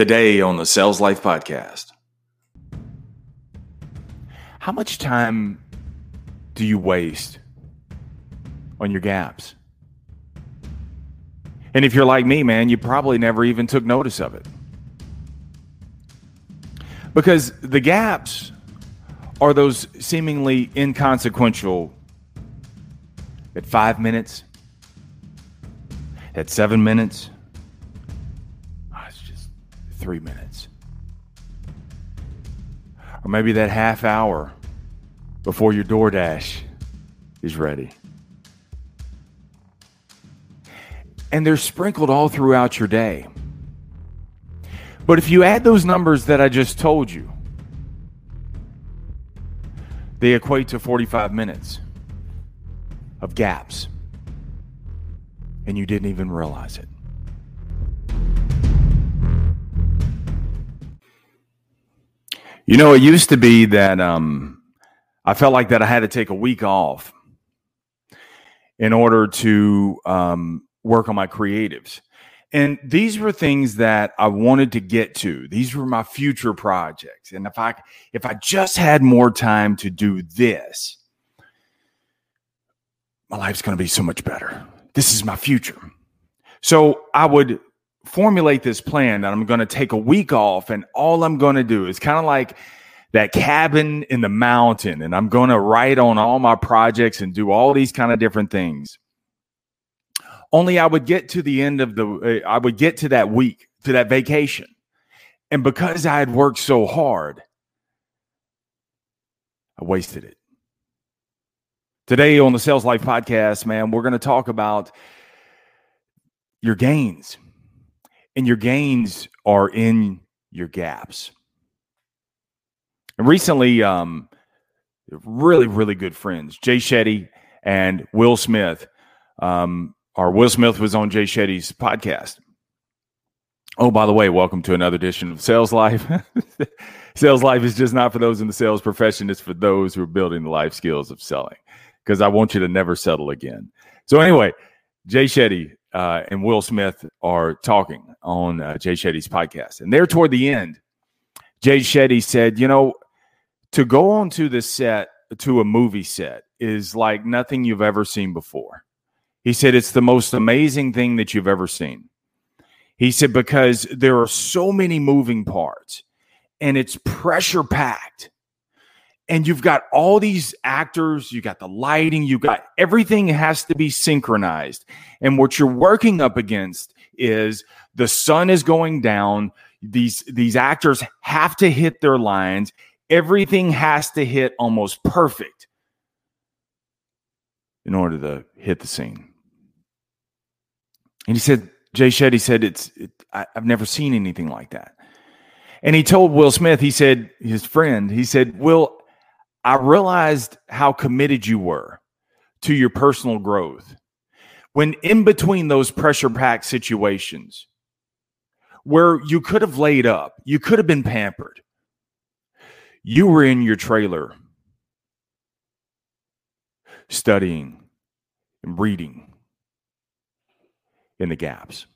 Today on the Sales Life Podcast. How much time do you waste on your gaps? And if you're like me, man, you probably never even took notice of it. Because the gaps are those seemingly inconsequential at five minutes, at seven minutes. Three minutes. Or maybe that half hour before your DoorDash is ready. And they're sprinkled all throughout your day. But if you add those numbers that I just told you, they equate to 45 minutes of gaps. And you didn't even realize it. You know, it used to be that um, I felt like that I had to take a week off in order to um, work on my creatives. And these were things that I wanted to get to. These were my future projects. And if I if I just had more time to do this, my life's going to be so much better. This is my future. So I would formulate this plan that I'm going to take a week off and all I'm going to do is kind of like that cabin in the mountain and I'm going to write on all my projects and do all these kind of different things. Only I would get to the end of the, uh, I would get to that week, to that vacation. And because I had worked so hard, I wasted it. Today on the Sales Life podcast, man, we're going to talk about your gains. And your gains are in your gaps. And recently, um, really, really good friends, Jay Shetty and Will Smith, um, or Will Smith was on Jay Shetty's podcast. Oh, by the way, welcome to another edition of Sales Life. sales Life is just not for those in the sales profession, it's for those who are building the life skills of selling because I want you to never settle again. So, anyway, Jay Shetty uh, and Will Smith are talking on uh, Jay Shetty's podcast. And there toward the end, Jay Shetty said, You know, to go onto the set, to a movie set, is like nothing you've ever seen before. He said it's the most amazing thing that you've ever seen. He said because there are so many moving parts and it's pressure packed. And you've got all these actors, you got the lighting, you got everything has to be synchronized. And what you're working up against is the sun is going down. These these actors have to hit their lines. Everything has to hit almost perfect in order to hit the scene. And he said, Jay Shetty said, it's, it, I, I've never seen anything like that. And he told Will Smith, he said, his friend, he said, Will, I realized how committed you were to your personal growth when in between those pressure packed situations where you could have laid up, you could have been pampered, you were in your trailer studying and reading in the gaps.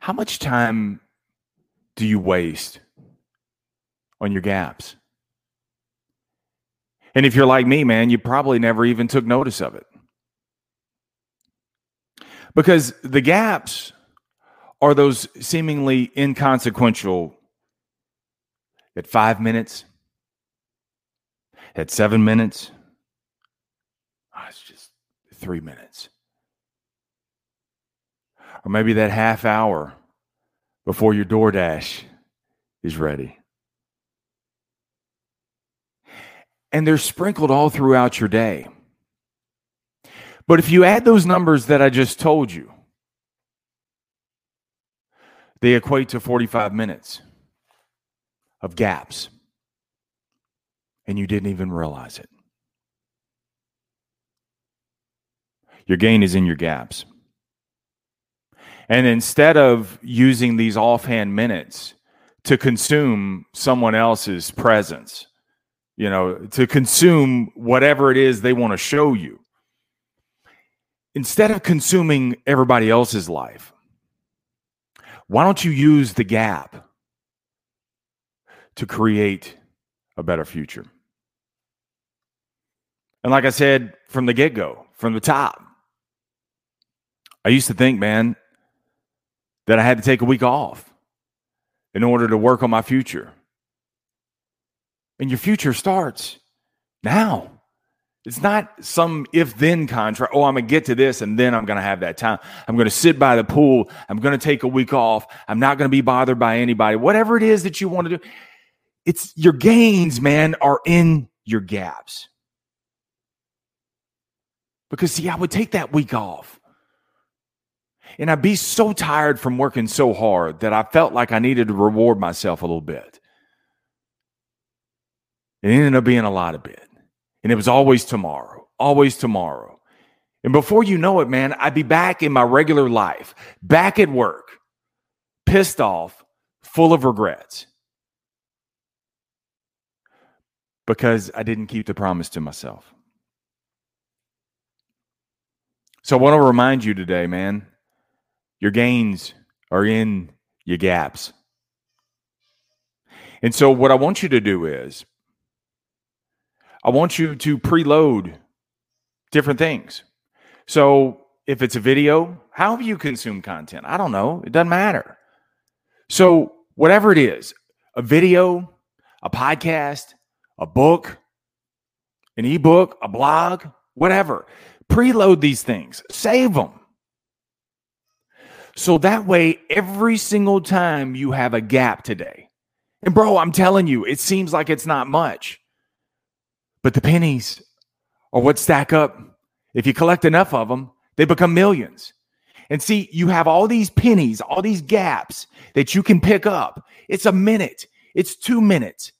How much time do you waste on your gaps? And if you're like me, man, you probably never even took notice of it. Because the gaps are those seemingly inconsequential at five minutes, at seven minutes, ah, it's just three minutes. Or maybe that half hour before your DoorDash is ready. And they're sprinkled all throughout your day. But if you add those numbers that I just told you, they equate to 45 minutes of gaps. And you didn't even realize it. Your gain is in your gaps. And instead of using these offhand minutes to consume someone else's presence, you know, to consume whatever it is they want to show you, instead of consuming everybody else's life, why don't you use the gap to create a better future? And like I said from the get go, from the top, I used to think, man, that I had to take a week off in order to work on my future. And your future starts now. It's not some if then contract. Oh, I'm going to get to this and then I'm going to have that time. I'm going to sit by the pool. I'm going to take a week off. I'm not going to be bothered by anybody. Whatever it is that you want to do, it's your gains, man, are in your gaps. Because, see, I would take that week off. And I'd be so tired from working so hard that I felt like I needed to reward myself a little bit. It ended up being a lot of bit. And it was always tomorrow, always tomorrow. And before you know it, man, I'd be back in my regular life, back at work, pissed off, full of regrets because I didn't keep the promise to myself. So I want to remind you today, man, your gains are in your gaps. And so what I want you to do is I want you to preload different things. So if it's a video, how have you consume content, I don't know. It doesn't matter. So whatever it is, a video, a podcast, a book, an ebook, a blog, whatever, preload these things, save them. So that way, every single time you have a gap today, and bro, I'm telling you, it seems like it's not much. But the pennies are what stack up. If you collect enough of them, they become millions. And see, you have all these pennies, all these gaps that you can pick up. It's a minute, it's two minutes.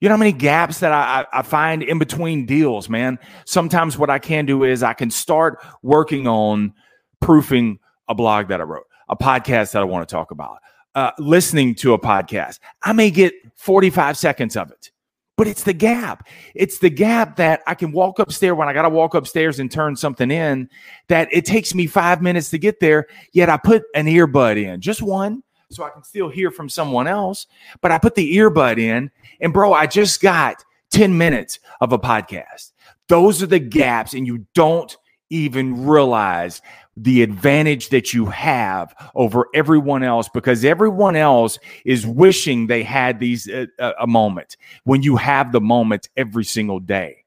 You know how many gaps that I, I, find in between deals, man? Sometimes what I can do is I can start working on proofing a blog that I wrote, a podcast that I want to talk about, uh, listening to a podcast. I may get 45 seconds of it but it's the gap. It's the gap that I can walk upstairs when I got to walk upstairs and turn something in that it takes me five minutes to get there. Yet I put an earbud in, just one, so I can still hear from someone else. But I put the earbud in, and bro, I just got 10 minutes of a podcast. Those are the gaps, and you don't even realize the advantage that you have over everyone else because everyone else is wishing they had these uh, uh, a moment when you have the moment every single day.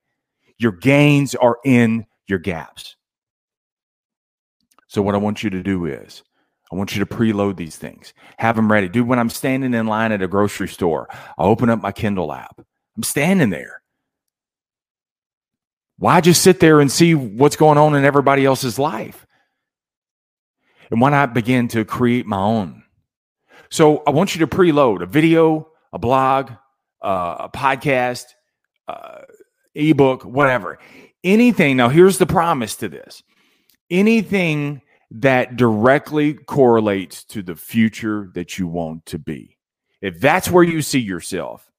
Your gains are in your gaps. So what i want you to do is i want you to preload these things. Have them ready. Dude when i'm standing in line at a grocery store i open up my kindle app. I'm standing there why just sit there and see what's going on in everybody else's life and why not begin to create my own? So I want you to preload a video, a blog, uh, a podcast, uh, ebook, whatever. Anything. Now, here's the promise to this anything that directly correlates to the future that you want to be. If that's where you see yourself,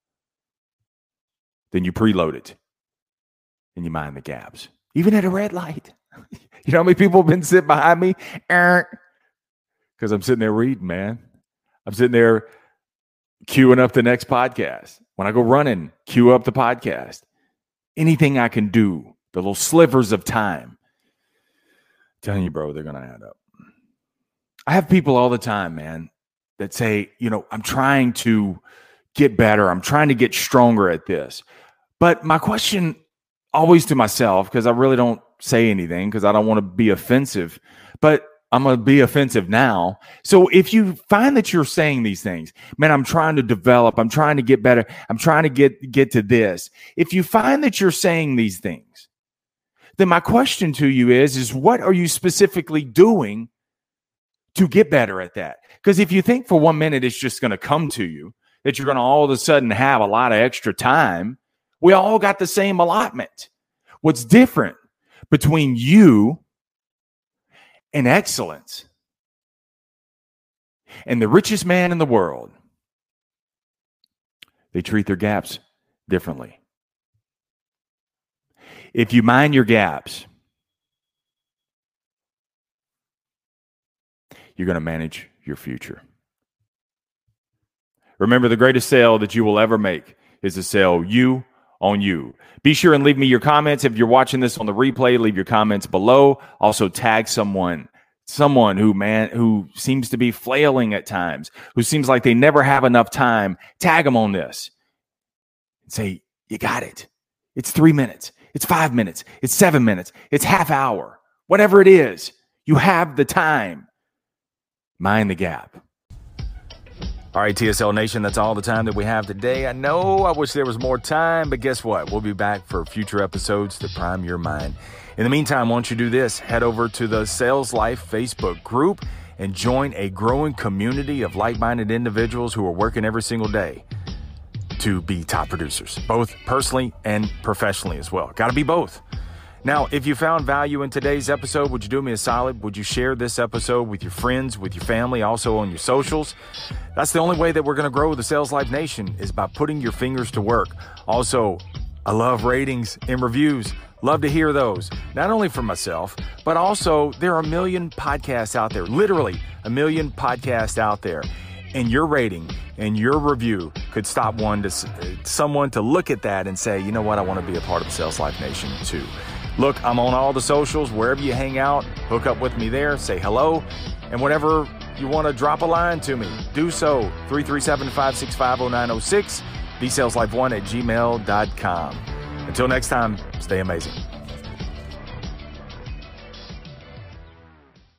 then you preload it and you mind the gaps, even at a red light. you know how many people have been sitting behind me? because I'm sitting there reading, man. I'm sitting there queuing up the next podcast. When I go running, queue up the podcast. Anything I can do, the little slivers of time. I'm telling you, bro, they're going to add up. I have people all the time, man, that say, you know, I'm trying to get better. I'm trying to get stronger at this. But my question always to myself, because I really don't say anything because I don't want to be offensive, but I'm going to be offensive now. So if you find that you're saying these things, man, I'm trying to develop, I'm trying to get better, I'm trying to get get to this. If you find that you're saying these things, then my question to you is is what are you specifically doing to get better at that? Because if you think for one minute it's just going to come to you, that you're going to all of a sudden have a lot of extra time, we all got the same allotment. What's different between you and excellence. And the richest man in the world, they treat their gaps differently. If you mind your gaps, you're going to manage your future. Remember, the greatest sale that you will ever make is to sell you on you. Be sure and leave me your comments. If you're watching this on the replay, leave your comments below. Also, tag someone someone who man who seems to be flailing at times who seems like they never have enough time. Tag them on this. And say you got it. It's three minutes. It's five minutes. It's seven minutes. It's half hour. Whatever it is you have the time. Mind the gap all right, TSL Nation, that's all the time that we have today. I know I wish there was more time, but guess what? We'll be back for future episodes to prime your mind. In the meantime, don't you do this? Head over to the Sales Life Facebook group and join a growing community of like minded individuals who are working every single day to be top producers, both personally and professionally as well. Got to be both. Now, if you found value in today's episode, would you do me a solid? Would you share this episode with your friends, with your family, also on your socials? That's the only way that we're going to grow the Sales Life Nation is by putting your fingers to work. Also, I love ratings and reviews. Love to hear those, not only for myself, but also there are a million podcasts out there, literally a million podcasts out there. And your rating and your review could stop one to someone to look at that and say, you know what, I want to be a part of Sales Life Nation too. Look, I'm on all the socials, wherever you hang out, hook up with me there, say hello, and whenever you want to drop a line to me, do so. 337 565 0906, bsaleslife1 at gmail.com. Until next time, stay amazing.